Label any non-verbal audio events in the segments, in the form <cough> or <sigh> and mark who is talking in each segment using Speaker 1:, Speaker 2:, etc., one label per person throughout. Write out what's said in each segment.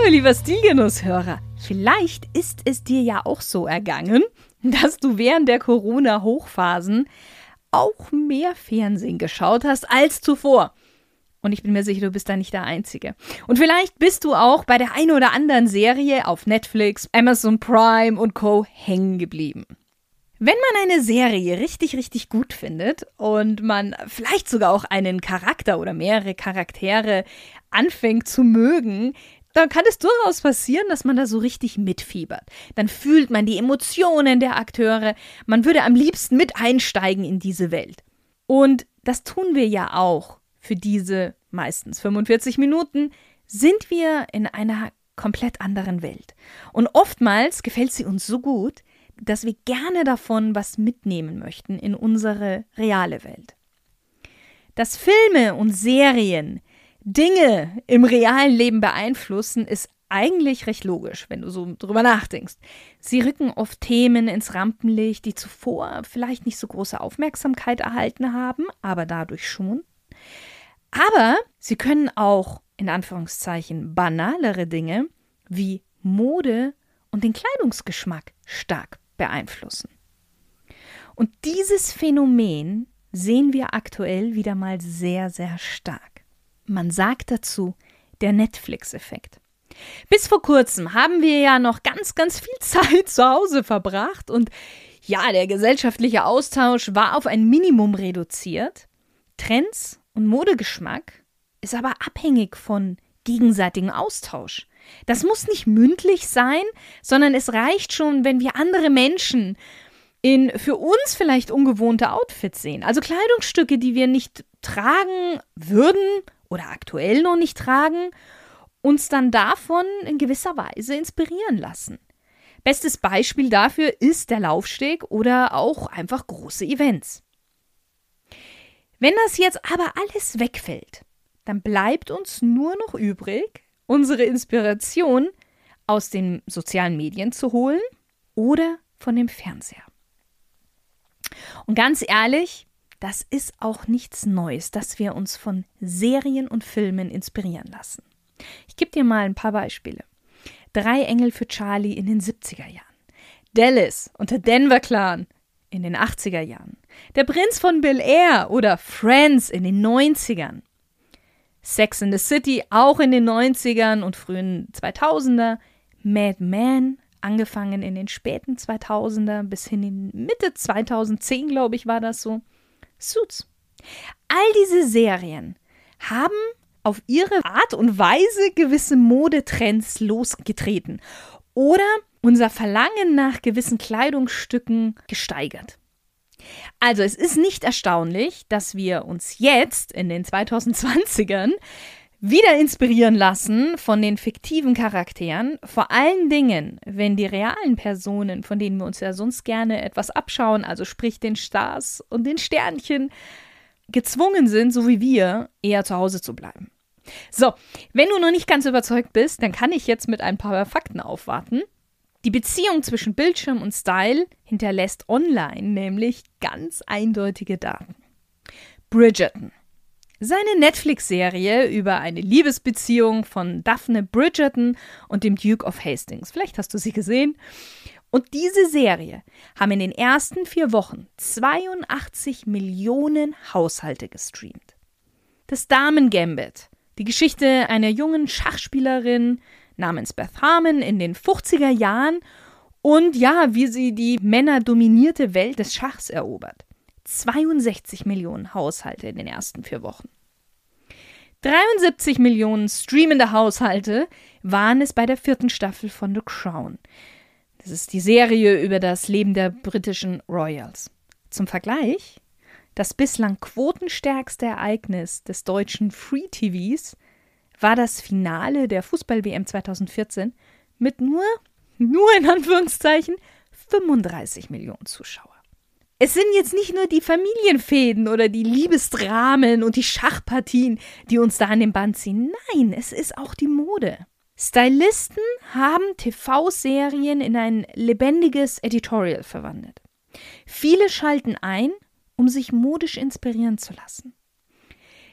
Speaker 1: Hallo, lieber Stilgenusshörer. Vielleicht ist es dir ja auch so ergangen, dass du während der Corona-Hochphasen auch mehr Fernsehen geschaut hast als zuvor. Und ich bin mir sicher, du bist da nicht der Einzige. Und vielleicht bist du auch bei der einen oder anderen Serie auf Netflix, Amazon Prime und Co. hängen geblieben. Wenn man eine Serie richtig, richtig gut findet und man vielleicht sogar auch einen Charakter oder mehrere Charaktere anfängt zu mögen, dann kann es durchaus passieren, dass man da so richtig mitfiebert. Dann fühlt man die Emotionen der Akteure, man würde am liebsten mit einsteigen in diese Welt. Und das tun wir ja auch für diese meistens 45 Minuten, sind wir in einer komplett anderen Welt. Und oftmals gefällt sie uns so gut, dass wir gerne davon was mitnehmen möchten in unsere reale Welt. Dass Filme und Serien Dinge im realen Leben beeinflussen, ist eigentlich recht logisch, wenn du so drüber nachdenkst. Sie rücken oft Themen ins Rampenlicht, die zuvor vielleicht nicht so große Aufmerksamkeit erhalten haben, aber dadurch schon. Aber sie können auch in Anführungszeichen banalere Dinge wie Mode und den Kleidungsgeschmack stark beeinflussen. Und dieses Phänomen sehen wir aktuell wieder mal sehr, sehr stark. Man sagt dazu der Netflix-Effekt. Bis vor kurzem haben wir ja noch ganz, ganz viel <laughs> Zeit zu Hause verbracht und ja, der gesellschaftliche Austausch war auf ein Minimum reduziert. Trends und Modegeschmack ist aber abhängig von gegenseitigem Austausch. Das muss nicht mündlich sein, sondern es reicht schon, wenn wir andere Menschen in für uns vielleicht ungewohnte Outfits sehen. Also Kleidungsstücke, die wir nicht tragen würden oder aktuell noch nicht tragen, uns dann davon in gewisser Weise inspirieren lassen. Bestes Beispiel dafür ist der Laufsteg oder auch einfach große Events. Wenn das jetzt aber alles wegfällt, dann bleibt uns nur noch übrig, unsere Inspiration aus den sozialen Medien zu holen oder von dem Fernseher. Und ganz ehrlich, das ist auch nichts Neues, dass wir uns von Serien und Filmen inspirieren lassen. Ich gebe dir mal ein paar Beispiele. Drei Engel für Charlie in den 70er Jahren. Dallas und der Denver Clan in den 80er Jahren. Der Prinz von Bel Air oder Friends in den 90ern. Sex in the City auch in den 90ern und frühen 2000er, Mad Men angefangen in den späten 2000er bis hin in Mitte 2010, glaube ich, war das so. Suits. All diese Serien haben auf ihre Art und Weise gewisse Modetrends losgetreten oder unser Verlangen nach gewissen Kleidungsstücken gesteigert. Also es ist nicht erstaunlich, dass wir uns jetzt in den 2020ern wieder inspirieren lassen von den fiktiven Charakteren, vor allen Dingen, wenn die realen Personen, von denen wir uns ja sonst gerne etwas abschauen, also sprich den Stars und den Sternchen, gezwungen sind, so wie wir, eher zu Hause zu bleiben. So, wenn du noch nicht ganz überzeugt bist, dann kann ich jetzt mit ein paar Fakten aufwarten. Die Beziehung zwischen Bildschirm und Style hinterlässt online nämlich ganz eindeutige Daten. Bridgerton. Seine Netflix-Serie über eine Liebesbeziehung von Daphne Bridgerton und dem Duke of Hastings. Vielleicht hast du sie gesehen. Und diese Serie haben in den ersten vier Wochen 82 Millionen Haushalte gestreamt. Das Damen Gambit, die Geschichte einer jungen Schachspielerin, namens Beth Harmon in den 50er Jahren und ja, wie sie die männerdominierte Welt des Schachs erobert. 62 Millionen Haushalte in den ersten vier Wochen. 73 Millionen streamende Haushalte waren es bei der vierten Staffel von The Crown. Das ist die Serie über das Leben der britischen Royals. Zum Vergleich, das bislang quotenstärkste Ereignis des deutschen Free TVs war das Finale der Fußball-WM 2014 mit nur, nur in Anführungszeichen, 35 Millionen Zuschauer. Es sind jetzt nicht nur die Familienfäden oder die Liebesdramen und die Schachpartien, die uns da an den Band ziehen. Nein, es ist auch die Mode. Stylisten haben TV-Serien in ein lebendiges Editorial verwandelt. Viele schalten ein, um sich modisch inspirieren zu lassen.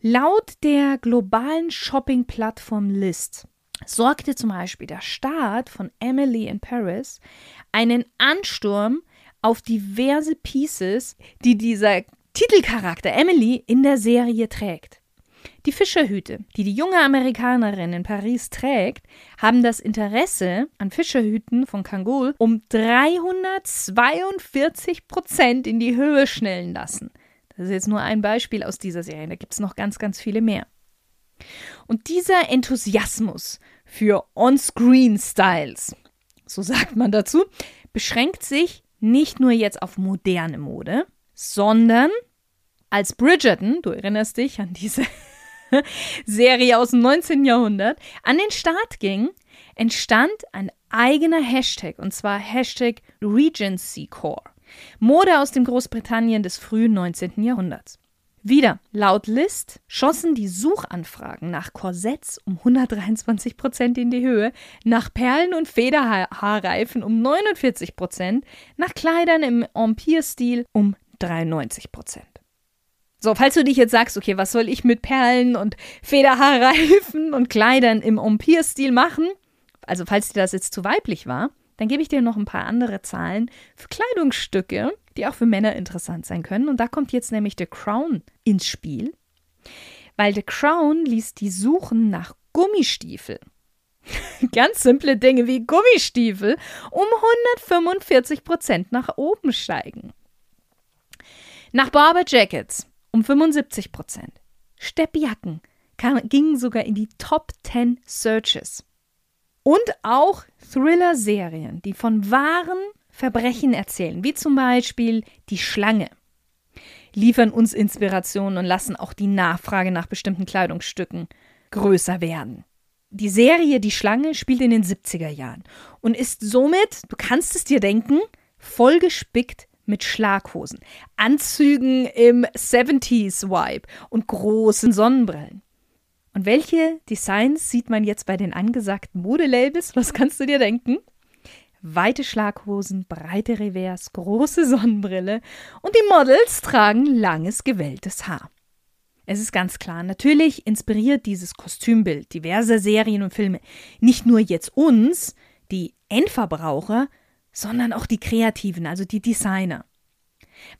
Speaker 1: Laut der globalen Shopping-Plattform List sorgte zum Beispiel der Start von Emily in Paris einen Ansturm auf diverse Pieces, die dieser Titelcharakter Emily in der Serie trägt. Die Fischerhüte, die die junge Amerikanerin in Paris trägt, haben das Interesse an Fischerhüten von Kangol um 342 Prozent in die Höhe schnellen lassen. Das ist jetzt nur ein Beispiel aus dieser Serie, da gibt es noch ganz, ganz viele mehr. Und dieser Enthusiasmus für On-Screen-Styles, so sagt man dazu, beschränkt sich nicht nur jetzt auf moderne Mode, sondern als Bridgerton, du erinnerst dich an diese <laughs> Serie aus dem 19. Jahrhundert, an den Start ging, entstand ein eigener Hashtag, und zwar Hashtag Regency Core. Mode aus dem Großbritannien des frühen 19. Jahrhunderts. Wieder, laut List schossen die Suchanfragen nach Korsetts um 123 Prozent in die Höhe, nach Perlen und Federhaarreifen um 49 Prozent, nach Kleidern im Empire-Stil um 93 Prozent. So, falls du dich jetzt sagst, okay, was soll ich mit Perlen und Federhaarreifen und Kleidern im Empire-Stil machen? Also, falls dir das jetzt zu weiblich war, dann gebe ich dir noch ein paar andere Zahlen für Kleidungsstücke, die auch für Männer interessant sein können. Und da kommt jetzt nämlich The Crown ins Spiel, weil The Crown ließ die Suchen nach Gummistiefel. <laughs> Ganz simple Dinge wie Gummistiefel um 145 Prozent nach oben steigen. Nach Barber Jackets um 75 Prozent. Steppjacken gingen sogar in die Top 10 Searches. Und auch Thriller-Serien, die von wahren Verbrechen erzählen, wie zum Beispiel Die Schlange, liefern uns Inspiration und lassen auch die Nachfrage nach bestimmten Kleidungsstücken größer werden. Die Serie Die Schlange spielt in den 70er Jahren und ist somit, du kannst es dir denken, vollgespickt mit Schlaghosen, Anzügen im 70s-Vibe und großen Sonnenbrillen. Und welche Designs sieht man jetzt bei den angesagten Modelabels? Was kannst du dir denken? Weite Schlaghosen, breite Revers, große Sonnenbrille und die Models tragen langes, gewelltes Haar. Es ist ganz klar, natürlich inspiriert dieses Kostümbild diverser Serien und Filme nicht nur jetzt uns, die Endverbraucher, sondern auch die Kreativen, also die Designer.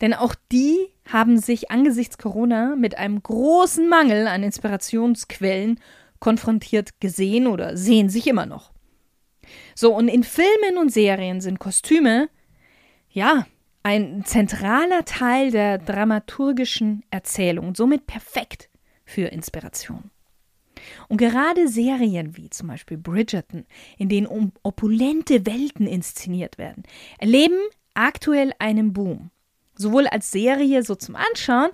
Speaker 1: Denn auch die haben sich angesichts Corona mit einem großen Mangel an Inspirationsquellen konfrontiert gesehen oder sehen sich immer noch. So, und in Filmen und Serien sind Kostüme, ja, ein zentraler Teil der dramaturgischen Erzählung und somit perfekt für Inspiration. Und gerade Serien wie zum Beispiel Bridgerton, in denen opulente Welten inszeniert werden, erleben aktuell einen Boom sowohl als Serie so zum Anschauen,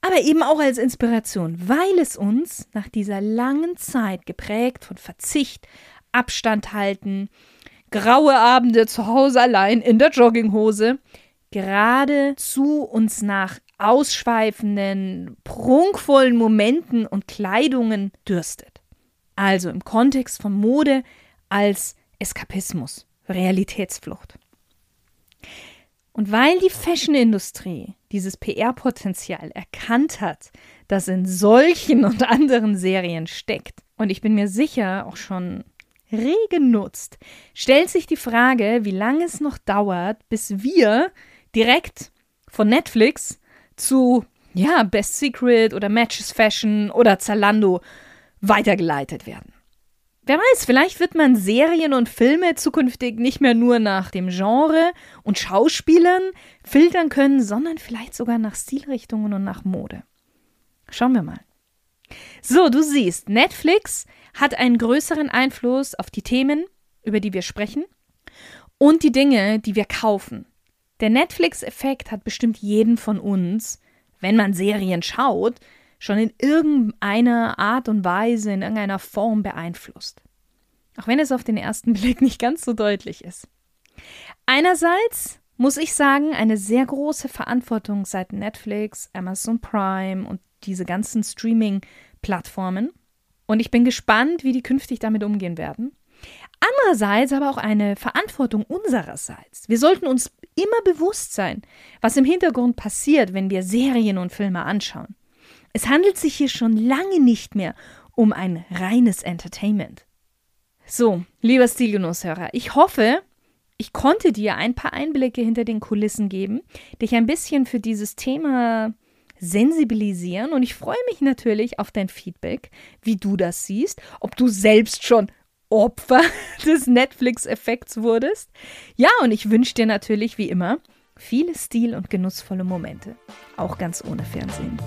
Speaker 1: aber eben auch als Inspiration, weil es uns nach dieser langen Zeit geprägt von Verzicht, Abstand halten, graue Abende zu Hause allein in der Jogginghose, geradezu uns nach ausschweifenden, prunkvollen Momenten und Kleidungen dürstet. Also im Kontext von Mode als Eskapismus, Realitätsflucht. Und weil die Fashion-Industrie dieses PR-Potenzial erkannt hat, das in solchen und anderen Serien steckt, und ich bin mir sicher auch schon rege nutzt, stellt sich die Frage, wie lange es noch dauert, bis wir direkt von Netflix zu ja, Best Secret oder Matches Fashion oder Zalando weitergeleitet werden. Wer weiß, vielleicht wird man Serien und Filme zukünftig nicht mehr nur nach dem Genre und Schauspielern filtern können, sondern vielleicht sogar nach Stilrichtungen und nach Mode. Schauen wir mal. So, du siehst, Netflix hat einen größeren Einfluss auf die Themen, über die wir sprechen und die Dinge, die wir kaufen. Der Netflix-Effekt hat bestimmt jeden von uns, wenn man Serien schaut, schon in irgendeiner Art und Weise, in irgendeiner Form beeinflusst. auch wenn es auf den ersten <laughs> Blick nicht ganz so deutlich ist. Einerseits muss ich sagen, eine sehr große Verantwortung seit Netflix, Amazon Prime und diese ganzen Streaming-Plattformen. Und ich bin gespannt, wie die künftig damit umgehen werden. Andererseits aber auch eine Verantwortung unsererseits. Wir sollten uns immer bewusst sein, was im Hintergrund passiert, wenn wir Serien und Filme anschauen. Es handelt sich hier schon lange nicht mehr um ein reines Entertainment. So, lieber Stilgenusshörer, ich hoffe, ich konnte dir ein paar Einblicke hinter den Kulissen geben, dich ein bisschen für dieses Thema sensibilisieren und ich freue mich natürlich auf dein Feedback, wie du das siehst, ob du selbst schon Opfer <laughs> des Netflix-Effekts wurdest. Ja, und ich wünsche dir natürlich wie immer viele stil- und genussvolle Momente, auch ganz ohne Fernsehen.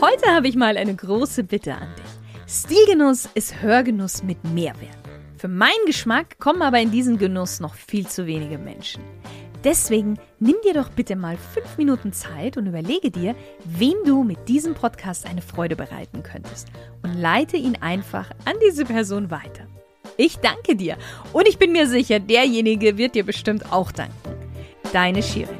Speaker 1: Heute habe ich mal eine große Bitte an dich. Stilgenuss ist Hörgenuss mit Mehrwert. Für meinen Geschmack kommen aber in diesen Genuss noch viel zu wenige Menschen. Deswegen nimm dir doch bitte mal fünf Minuten Zeit und überlege dir, wem du mit diesem Podcast eine Freude bereiten könntest und leite ihn einfach an diese Person weiter. Ich danke dir und ich bin mir sicher, derjenige wird dir bestimmt auch danken. Deine Shirin.